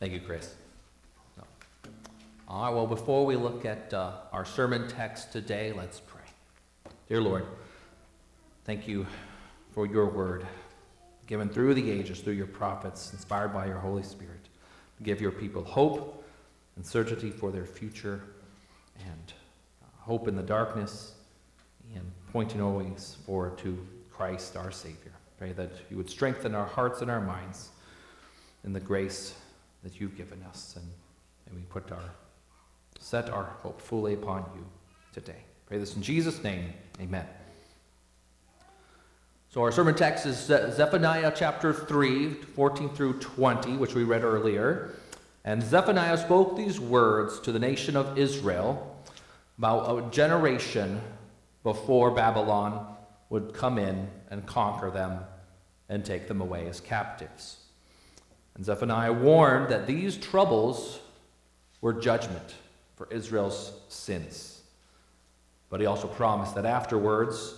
Thank you, Chris. All right, well, before we look at uh, our sermon text today, let's pray. Dear Lord, thank you for your word given through the ages, through your prophets, inspired by your Holy Spirit. Give your people hope and certainty for their future and uh, hope in the darkness and pointing always forward to Christ our Savior. Pray that you would strengthen our hearts and our minds in the grace that you've given us. And, and we put our, set our hope fully upon you today. Pray this in Jesus' name. Amen. So our sermon text is Zephaniah chapter 3, 14 through 20, which we read earlier. And Zephaniah spoke these words to the nation of Israel about a generation before Babylon would come in and conquer them and take them away as captives. And Zephaniah warned that these troubles were judgment for Israel's sins. But he also promised that afterwards,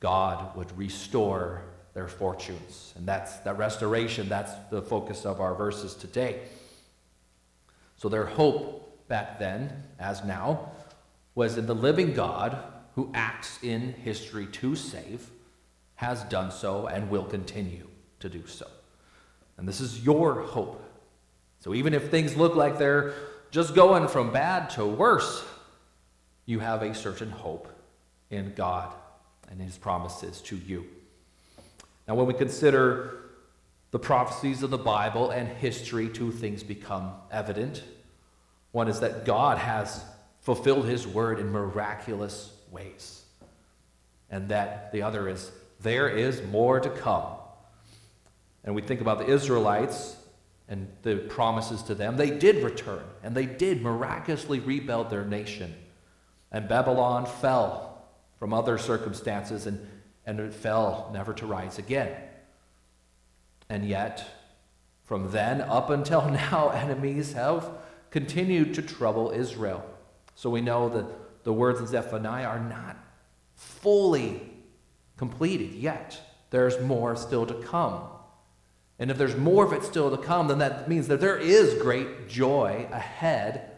God would restore their fortunes. And that's that restoration, that's the focus of our verses today. So their hope back then, as now, was in the living God who acts in history to save, has done so, and will continue to do so. And this is your hope. So even if things look like they're just going from bad to worse, you have a certain hope in God and his promises to you. Now, when we consider the prophecies of the Bible and history, two things become evident. One is that God has fulfilled his word in miraculous ways, and that the other is there is more to come. And we think about the Israelites and the promises to them. They did return, and they did miraculously rebuild their nation. And Babylon fell from other circumstances, and, and it fell never to rise again. And yet, from then up until now, enemies have continued to trouble Israel. So we know that the words of Zephaniah are not fully completed yet. There's more still to come. And if there's more of it still to come, then that means that there is great joy ahead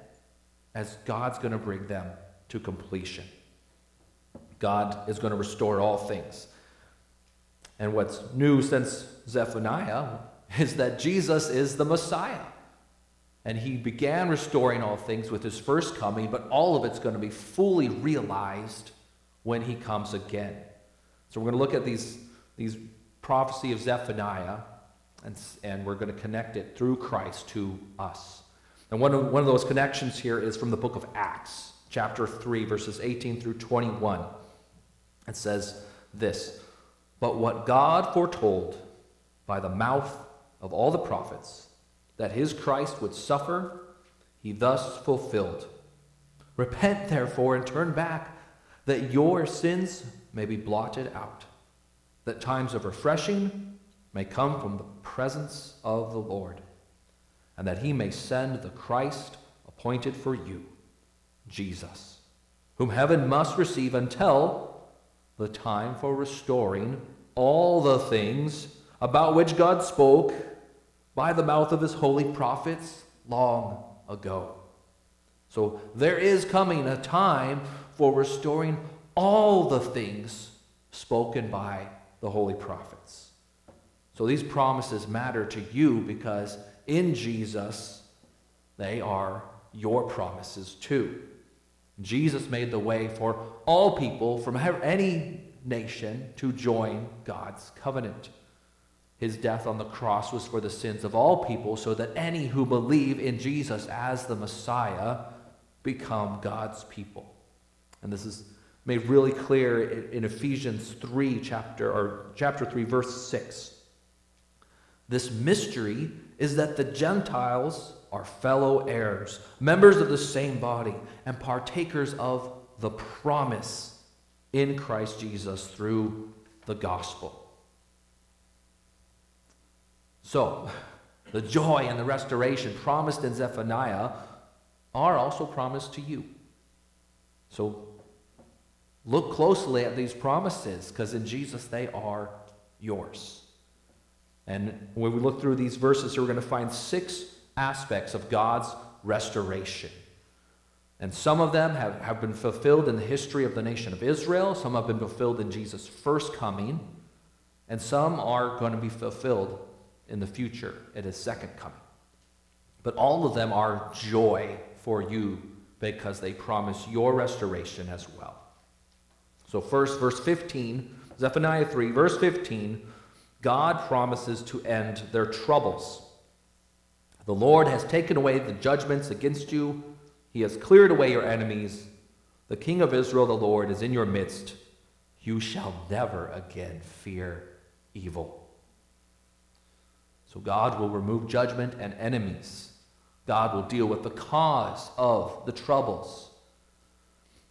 as God's going to bring them to completion. God is going to restore all things. And what's new since Zephaniah is that Jesus is the Messiah. And he began restoring all things with his first coming, but all of it's going to be fully realized when he comes again. So we're going to look at these, these prophecy of Zephaniah, and, and we're going to connect it through Christ to us. And one of, one of those connections here is from the book of Acts, chapter 3, verses 18 through 21. It says this But what God foretold by the mouth of all the prophets, that his Christ would suffer, he thus fulfilled. Repent, therefore, and turn back, that your sins may be blotted out, that times of refreshing may come from the presence of the Lord, and that he may send the Christ appointed for you, Jesus, whom heaven must receive until the time for restoring all the things about which God spoke by the mouth of his holy prophets long ago. So there is coming a time for restoring all the things spoken by the holy prophets. So these promises matter to you because in Jesus, they are your promises too. Jesus made the way for all people from any nation to join God's covenant. His death on the cross was for the sins of all people, so that any who believe in Jesus as the Messiah become God's people. And this is made really clear in Ephesians 3 chapter or chapter 3 verse 6. This mystery is that the Gentiles are fellow heirs, members of the same body, and partakers of the promise in Christ Jesus through the gospel. So, the joy and the restoration promised in Zephaniah are also promised to you. So, look closely at these promises because in Jesus they are yours. And when we look through these verses, we're going to find six aspects of God's restoration. And some of them have, have been fulfilled in the history of the nation of Israel, some have been fulfilled in Jesus' first coming, and some are going to be fulfilled in the future at his second coming. But all of them are joy for you because they promise your restoration as well. So, first, verse 15, Zephaniah 3, verse 15, God promises to end their troubles. The Lord has taken away the judgments against you, He has cleared away your enemies. The King of Israel, the Lord, is in your midst. You shall never again fear evil. So, God will remove judgment and enemies. God will deal with the cause of the troubles.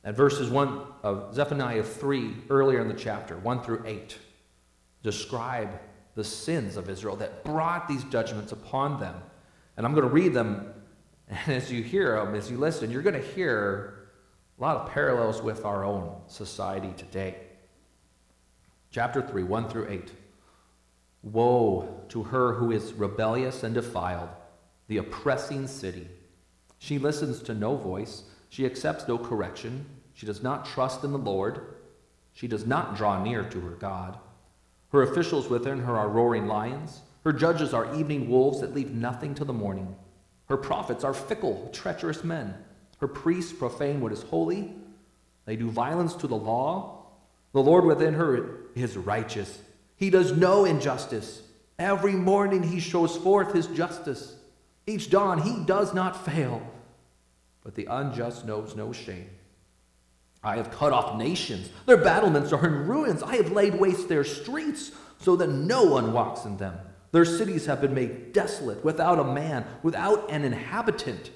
And verses 1 of Zephaniah 3, earlier in the chapter, 1 through 8, describe the sins of Israel that brought these judgments upon them. And I'm going to read them. And as you hear them, as you listen, you're going to hear a lot of parallels with our own society today. Chapter 3, 1 through 8. Woe to her who is rebellious and defiled the oppressing city. She listens to no voice. She accepts no correction. She does not trust in the Lord. She does not draw near to her God. Her officials within her are roaring lions. Her judges are evening wolves that leave nothing to the morning. Her prophets are fickle, treacherous men. Her priests profane what is holy. They do violence to the law. The Lord within her is righteous. He does no injustice. Every morning he shows forth his justice. Each dawn he does not fail, but the unjust knows no shame. I have cut off nations. Their battlements are in ruins. I have laid waste their streets so that no one walks in them. Their cities have been made desolate, without a man, without an inhabitant.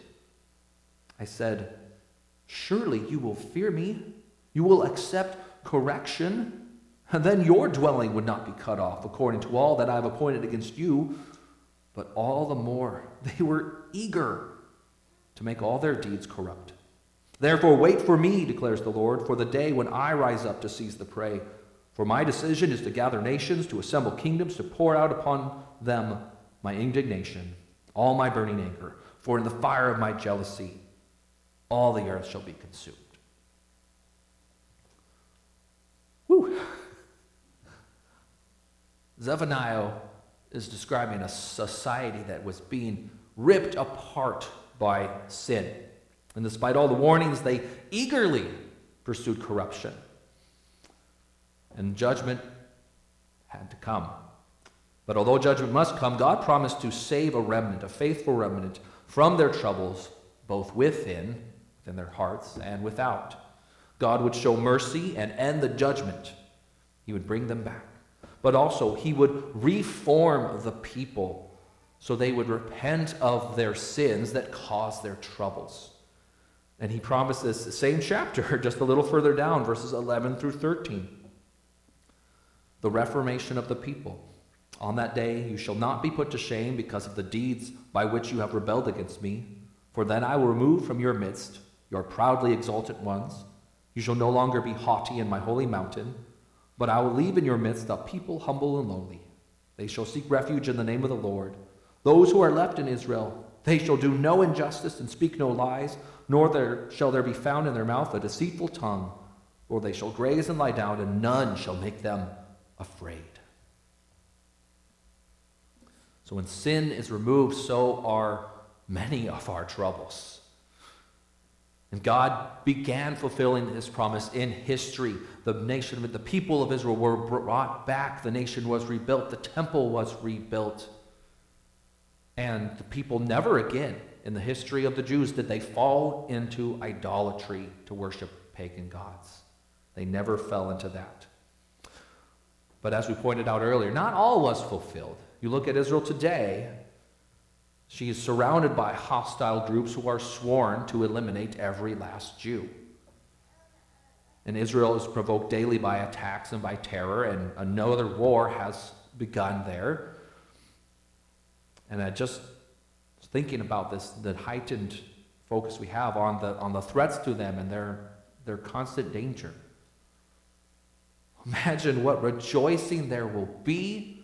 I said, Surely you will fear me. You will accept correction. And then your dwelling would not be cut off, according to all that I have appointed against you but all the more they were eager to make all their deeds corrupt. Therefore, wait for me, declares the Lord, for the day when I rise up to seize the prey. For my decision is to gather nations, to assemble kingdoms, to pour out upon them my indignation, all my burning anger. For in the fire of my jealousy, all the earth shall be consumed. Whew. Zephaniah is describing a society that was being ripped apart by sin. And despite all the warnings, they eagerly pursued corruption. And judgment had to come. But although judgment must come, God promised to save a remnant, a faithful remnant, from their troubles, both within, within their hearts, and without. God would show mercy and end the judgment. He would bring them back but also he would reform the people so they would repent of their sins that caused their troubles. And he promises the same chapter, just a little further down, verses 11 through 13. The reformation of the people. On that day you shall not be put to shame because of the deeds by which you have rebelled against me. For then I will remove from your midst your proudly exalted ones. You shall no longer be haughty in my holy mountain. But I will leave in your midst a people humble and lowly. They shall seek refuge in the name of the Lord. Those who are left in Israel, they shall do no injustice and speak no lies, nor there shall there be found in their mouth a deceitful tongue. For they shall graze and lie down, and none shall make them afraid. So when sin is removed, so are many of our troubles. And God began fulfilling his promise in history. The nation, the people of Israel were brought back. The nation was rebuilt. The temple was rebuilt. And the people never again in the history of the Jews did they fall into idolatry to worship pagan gods. They never fell into that. But as we pointed out earlier, not all was fulfilled. You look at Israel today, she is surrounded by hostile groups who are sworn to eliminate every last Jew. And Israel is provoked daily by attacks and by terror, and another war has begun there. And I just thinking about this, the heightened focus we have on the, on the threats to them and their, their constant danger. Imagine what rejoicing there will be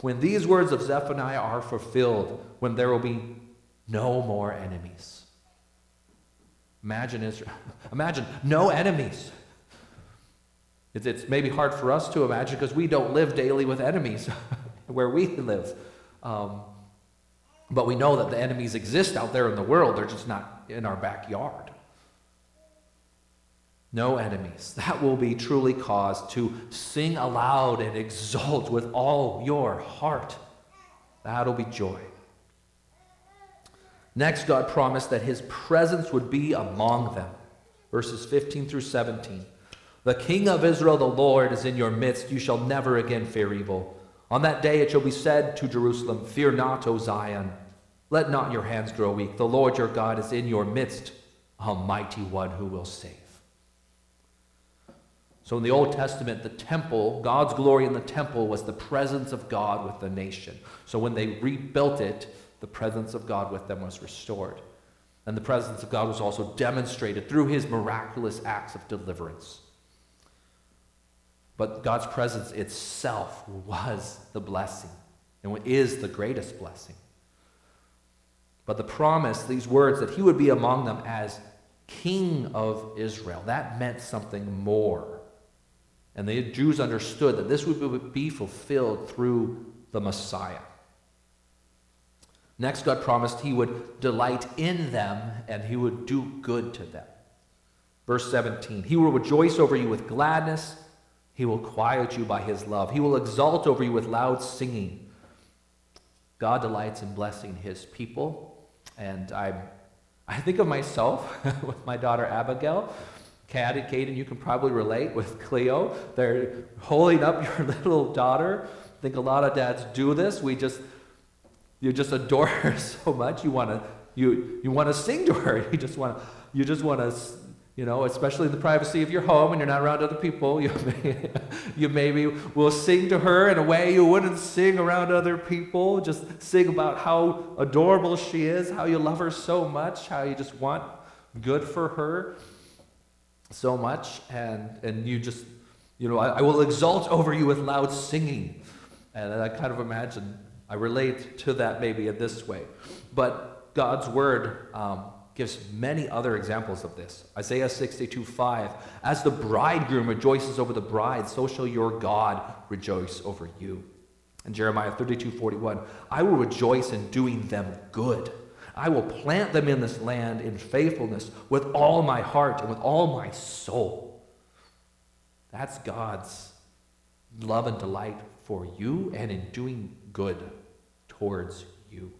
when these words of Zephaniah are fulfilled, when there will be No more enemies. Imagine Israel. Imagine no enemies. It's, it's maybe hard for us to imagine because we don't live daily with enemies where we live. Um, but we know that the enemies exist out there in the world, they're just not in our backyard. No enemies. That will be truly cause to sing aloud and exult with all your heart. That'll be joy. Next, God promised that his presence would be among them. Verses 15 through 17. The King of Israel, the Lord, is in your midst. You shall never again fear evil. On that day it shall be said to Jerusalem, Fear not, O Zion. Let not your hands grow weak. The Lord your God is in your midst, a mighty one who will save. So in the Old Testament, the temple, God's glory in the temple was the presence of God with the nation. So when they rebuilt it, the presence of God with them was restored. And the presence of God was also demonstrated through his miraculous acts of deliverance. But God's presence itself was the blessing and is the greatest blessing. But the promise, these words, that he would be among them as king of Israel, that meant something more. And the Jews understood that this would be fulfilled through the Messiah. Next, God promised he would delight in them and he would do good to them. Verse 17 He will rejoice over you with gladness, he will quiet you by his love, he will exult over you with loud singing. God delights in blessing his people, and I, I think of myself with my daughter Abigail. Kat and Caden, you can probably relate with Cleo. They're holding up your little daughter. I think a lot of dads do this. We just you just adore her so much. You want to you you want to sing to her. You just want to you just want to you know, especially in the privacy of your home and you're not around other people, you, may, you maybe will sing to her in a way you wouldn't sing around other people. Just sing about how adorable she is, how you love her so much, how you just want good for her so much. And, and you just, you know, I, I will exult over you with loud singing. And I kind of imagine I relate to that maybe in this way. But God's word um, gives many other examples of this. Isaiah 62 5 As the bridegroom rejoices over the bride, so shall your God rejoice over you. And Jeremiah 32 41 I will rejoice in doing them good. I will plant them in this land in faithfulness with all my heart and with all my soul. That's God's love and delight for you and in doing good towards you.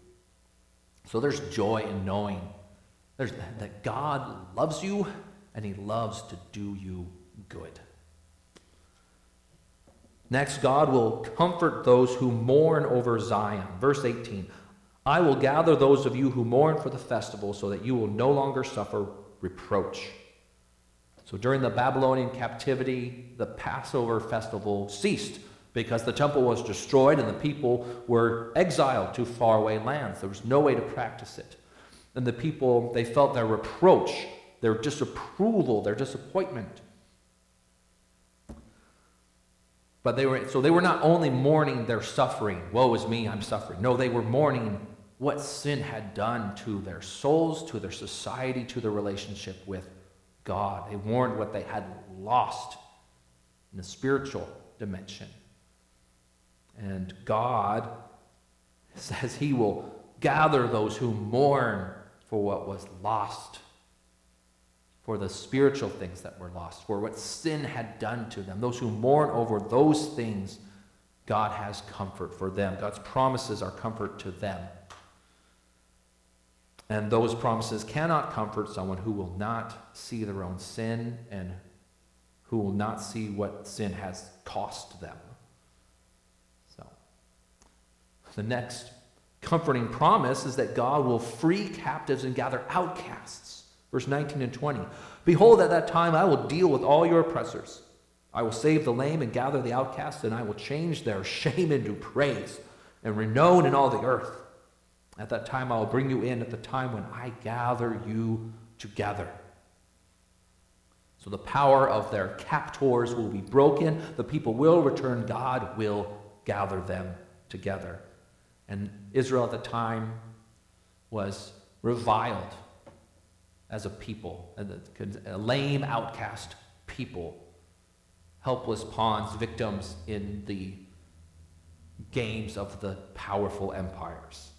So there's joy in knowing there's, that God loves you and he loves to do you good. Next, God will comfort those who mourn over Zion. Verse 18 I will gather those of you who mourn for the festival so that you will no longer suffer reproach. So during the Babylonian captivity, the Passover festival ceased because the temple was destroyed and the people were exiled to faraway lands. There was no way to practice it. And the people, they felt their reproach, their disapproval, their disappointment. But they were, so they were not only mourning their suffering, woe is me, I'm suffering. No, they were mourning what sin had done to their souls, to their society, to their relationship with God. They mourned what they had lost in the spiritual dimension. And God says He will gather those who mourn for what was lost, for the spiritual things that were lost, for what sin had done to them. Those who mourn over those things, God has comfort for them. God's promises are comfort to them. And those promises cannot comfort someone who will not see their own sin and who will not see what sin has cost them. So, The next comforting promise is that God will free captives and gather outcasts. Verse 19 and 20. Behold, at that time I will deal with all your oppressors. I will save the lame and gather the outcasts, and I will change their shame into praise and renown in all the earth. At that time I will bring you in at the time when I gather you together. So the power of their captors will be broken. The people will return. God will gather them together. And Israel at the time was reviled as a people, a lame, outcast people, helpless pawns, victims in the games of the powerful empires.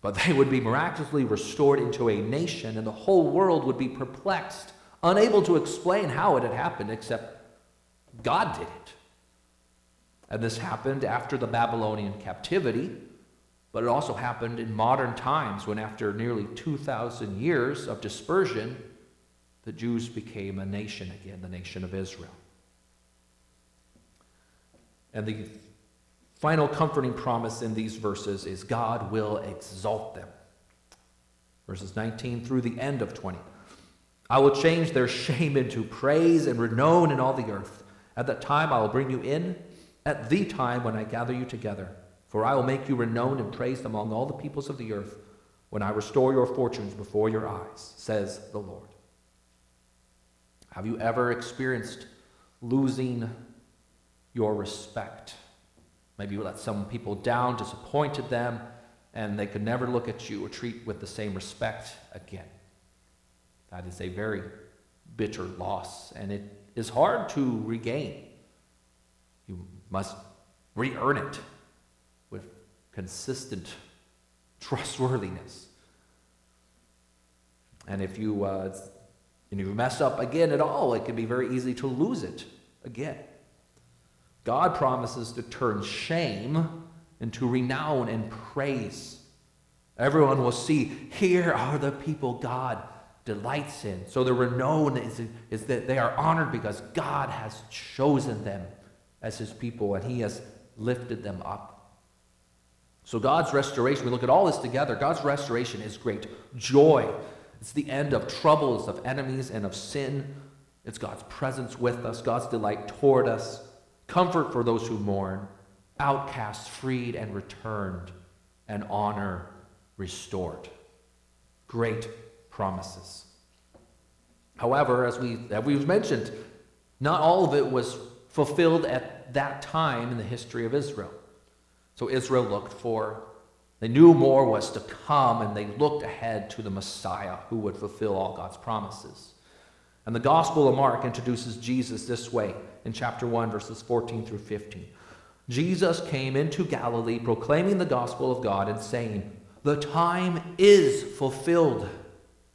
But they would be miraculously restored into a nation, and the whole world would be perplexed, unable to explain how it had happened, except God did it. And this happened after the Babylonian captivity, but it also happened in modern times when, after nearly 2,000 years of dispersion, the Jews became a nation again, the nation of Israel. And the final comforting promise in these verses is God will exalt them. Verses 19 through the end of 20. I will change their shame into praise and renown in all the earth. At that time I will bring you in, at the time when I gather you together. For I will make you renowned and praised among all the peoples of the earth when I restore your fortunes before your eyes, says the Lord. Have you ever experienced losing your respect? Maybe you let some people down, disappointed them, and they could never look at you or treat with the same respect again. That is a very bitter loss, and it is hard to regain. You must re earn it with consistent trustworthiness. And if you, uh, and you mess up again at all, it can be very easy to lose it again. God promises to turn shame into renown and praise. Everyone will see, here are the people God delights in. So the renown is, is that they are honored because God has chosen them as his people and he has lifted them up. So God's restoration, we look at all this together, God's restoration is great joy. It's the end of troubles, of enemies, and of sin. It's God's presence with us, God's delight toward us comfort for those who mourn, outcasts freed and returned, and honor restored. Great promises. However, as, we, as we've mentioned, not all of it was fulfilled at that time in the history of Israel. So Israel looked for, they knew more was to come, and they looked ahead to the Messiah who would fulfill all God's promises. And the Gospel of Mark introduces Jesus this way in chapter 1, verses 14 through 15. Jesus came into Galilee proclaiming the gospel of God and saying, The time is fulfilled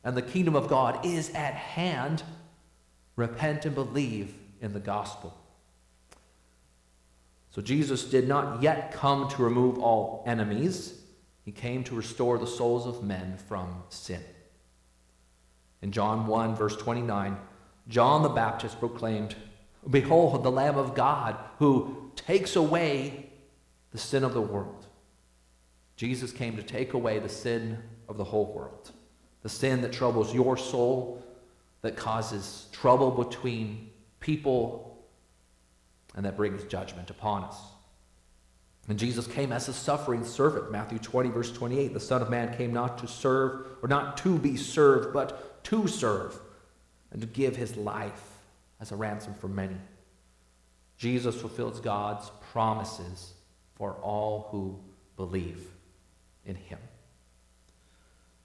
and the kingdom of God is at hand. Repent and believe in the gospel. So Jesus did not yet come to remove all enemies, he came to restore the souls of men from sin. In John 1, verse 29, John the Baptist proclaimed, Behold, the Lamb of God who takes away the sin of the world. Jesus came to take away the sin of the whole world, the sin that troubles your soul, that causes trouble between people, and that brings judgment upon us. And Jesus came as a suffering servant. Matthew 20, verse 28. The Son of Man came not to serve, or not to be served, but to serve, and to give his life as a ransom for many. Jesus fulfills God's promises for all who believe in him.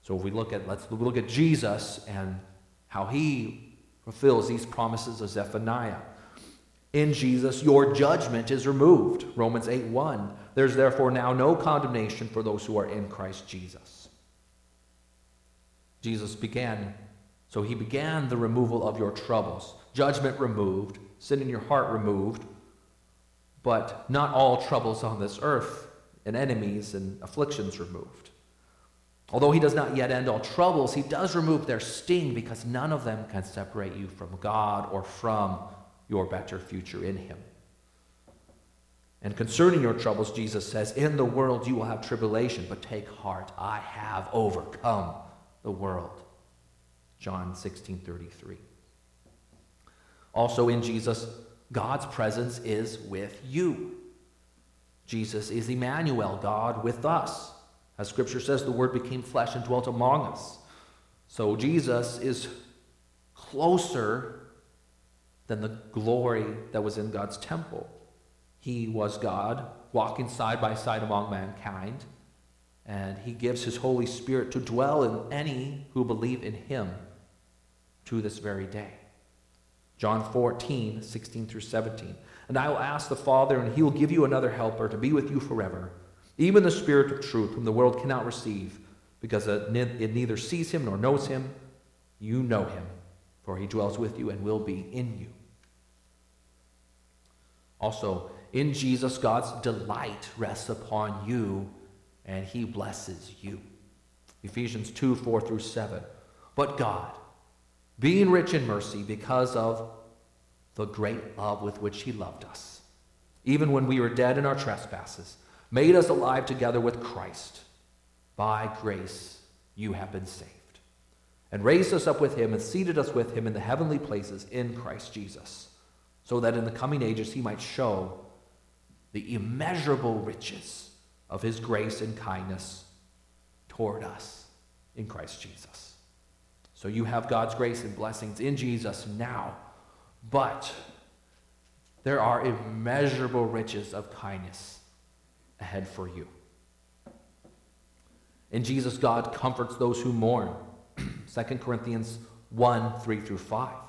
So if we look at let's look at Jesus and how he fulfills these promises of Zephaniah. In Jesus, your judgment is removed. Romans 8 1. There's therefore now no condemnation for those who are in Christ Jesus. Jesus began, so he began the removal of your troubles judgment removed, sin in your heart removed, but not all troubles on this earth and enemies and afflictions removed. Although he does not yet end all troubles, he does remove their sting because none of them can separate you from God or from your better future in him. And concerning your troubles, Jesus says, In the world you will have tribulation, but take heart, I have overcome the world. John 16 33. Also in Jesus, God's presence is with you. Jesus is Emmanuel, God with us. As scripture says, the word became flesh and dwelt among us. So Jesus is closer than the glory that was in God's temple. He was God, walking side by side among mankind, and he gives his Holy Spirit to dwell in any who believe in him to this very day. John 14, 16 through 17. And I will ask the Father, and he will give you another helper to be with you forever, even the Spirit of truth, whom the world cannot receive, because it neither sees him nor knows him. You know him, for he dwells with you and will be in you. Also, in Jesus, God's delight rests upon you, and he blesses you. Ephesians 2 4 through 7. But God, being rich in mercy because of the great love with which he loved us, even when we were dead in our trespasses, made us alive together with Christ. By grace you have been saved, and raised us up with him and seated us with him in the heavenly places in Christ Jesus, so that in the coming ages he might show the immeasurable riches of his grace and kindness toward us in Christ Jesus. So you have God's grace and blessings in Jesus now, but there are immeasurable riches of kindness ahead for you. In Jesus, God comforts those who mourn. 2 Corinthians 1 3 through 5.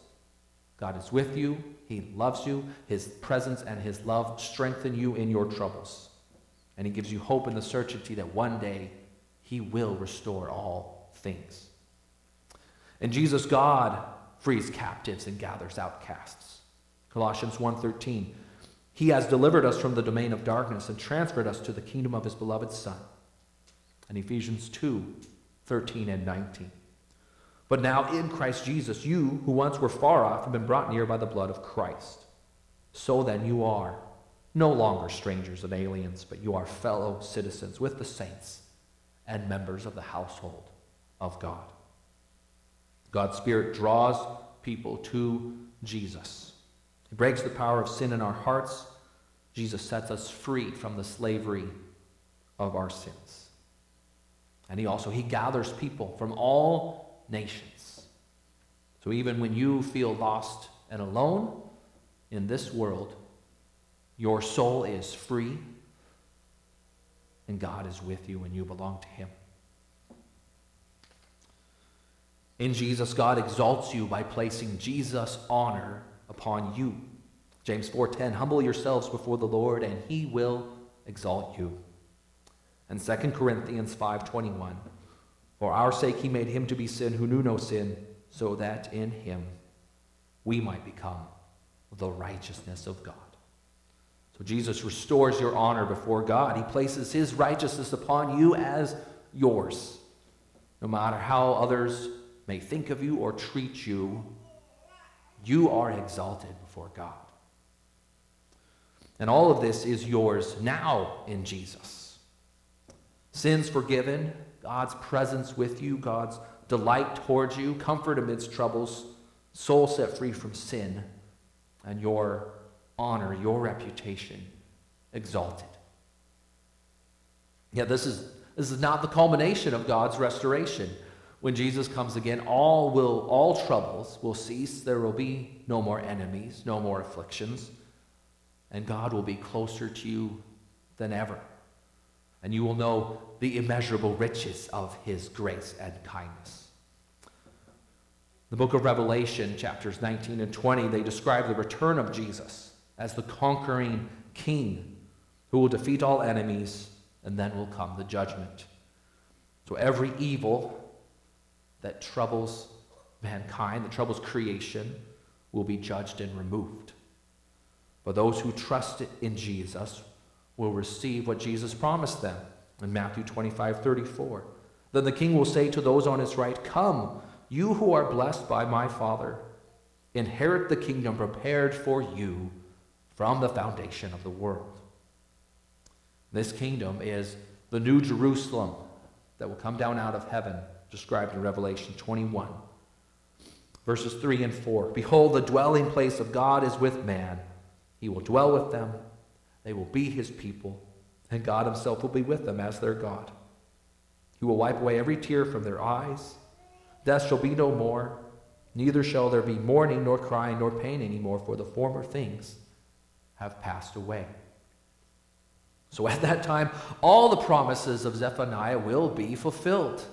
God is with you. He loves you. His presence and his love strengthen you in your troubles. And he gives you hope in the certainty that one day he will restore all things. And Jesus, God frees captives and gathers outcasts. Colossians 1:13. He has delivered us from the domain of darkness and transferred us to the kingdom of his beloved Son. And Ephesians 2:13 and 19. But now in Christ Jesus, you who once were far off have been brought near by the blood of Christ. So then you are no longer strangers and aliens, but you are fellow citizens with the saints and members of the household of God. God's Spirit draws people to Jesus. He breaks the power of sin in our hearts. Jesus sets us free from the slavery of our sins. And he also he gathers people from all nations. So even when you feel lost and alone in this world, your soul is free and God is with you and you belong to Him. In Jesus, God exalts you by placing Jesus' honor upon you. James 4:10 Humble yourselves before the Lord and he will exalt you. And 2 Corinthians 5:21 for our sake, he made him to be sin who knew no sin, so that in him we might become the righteousness of God. So Jesus restores your honor before God. He places his righteousness upon you as yours. No matter how others may think of you or treat you, you are exalted before God. And all of this is yours now in Jesus. Sins forgiven, God's presence with you, God's delight towards you, comfort amidst troubles, soul set free from sin, and your honor, your reputation exalted. Yet this is, this is not the culmination of God's restoration. When Jesus comes again, all will all troubles will cease. There will be no more enemies, no more afflictions, and God will be closer to you than ever and you will know the immeasurable riches of his grace and kindness. The book of Revelation, chapters 19 and 20, they describe the return of Jesus as the conquering king who will defeat all enemies, and then will come the judgment. So every evil that troubles mankind, that troubles creation, will be judged and removed. But those who trust in Jesus will receive what Jesus promised them in Matthew 25 34. Then the king will say to those on his right, Come, you who are blessed by my Father, inherit the kingdom prepared for you from the foundation of the world. This kingdom is the new Jerusalem that will come down out of heaven, described in Revelation 21. Verses 3 and 4 Behold, the dwelling place of God is with man. He will dwell with them, they will be his people, and God himself will be with them as their God. He will wipe away every tear from their eyes. Death shall be no more, neither shall there be mourning, nor crying, nor pain anymore, for the former things have passed away. So at that time, all the promises of Zephaniah will be fulfilled.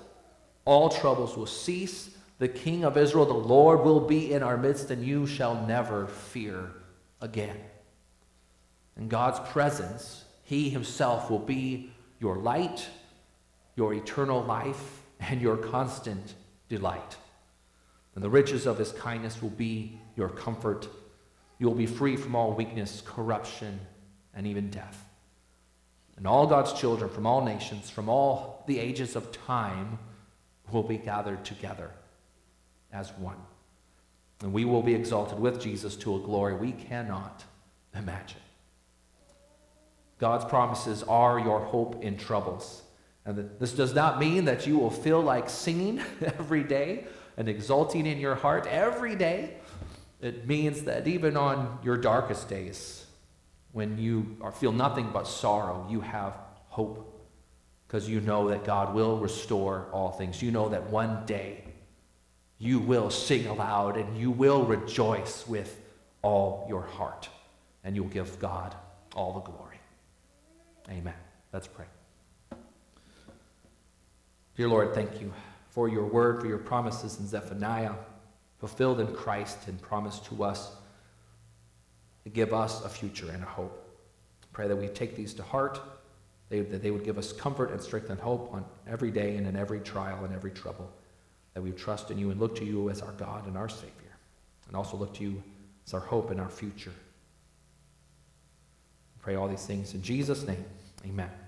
All troubles will cease. The King of Israel, the Lord, will be in our midst, and you shall never fear again. In God's presence, He Himself will be your light, your eternal life, and your constant delight. And the riches of His kindness will be your comfort. You will be free from all weakness, corruption, and even death. And all God's children from all nations, from all the ages of time, will be gathered together as one. And we will be exalted with Jesus to a glory we cannot imagine. God's promises are your hope in troubles. And this does not mean that you will feel like singing every day and exulting in your heart every day. It means that even on your darkest days, when you feel nothing but sorrow, you have hope because you know that God will restore all things. You know that one day you will sing aloud and you will rejoice with all your heart and you will give God all the glory. Amen. Let's pray. Dear Lord, thank you for your word, for your promises in Zephaniah, fulfilled in Christ and promised to us to give us a future and a hope. Pray that we take these to heart, that they would give us comfort and strength and hope on every day and in every trial and every trouble, that we trust in you and look to you as our God and our Savior, and also look to you as our hope and our future. Pray all these things in Jesus' name. Amen.